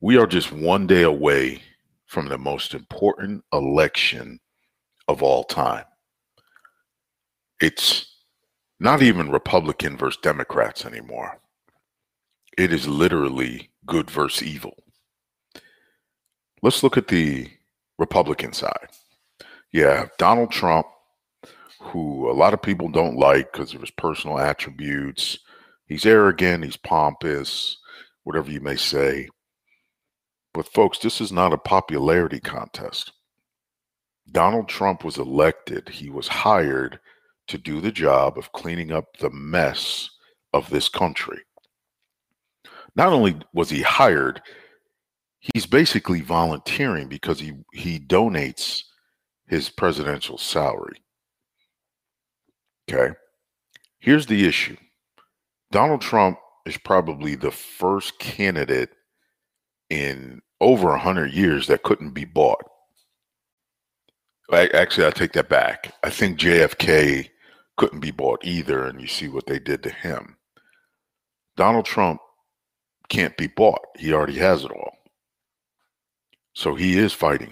We are just one day away from the most important election of all time. It's not even Republican versus Democrats anymore. It is literally good versus evil. Let's look at the Republican side. Yeah, Donald Trump, who a lot of people don't like because of his personal attributes. He's arrogant, he's pompous, whatever you may say. But, folks, this is not a popularity contest. Donald Trump was elected, he was hired to do the job of cleaning up the mess of this country. Not only was he hired, he's basically volunteering because he, he donates his presidential salary. Okay. Here's the issue Donald Trump is probably the first candidate in over 100 years that couldn't be bought. Actually, I take that back. I think JFK couldn't be bought either, and you see what they did to him. Donald Trump can't be bought. He already has it all. So he is fighting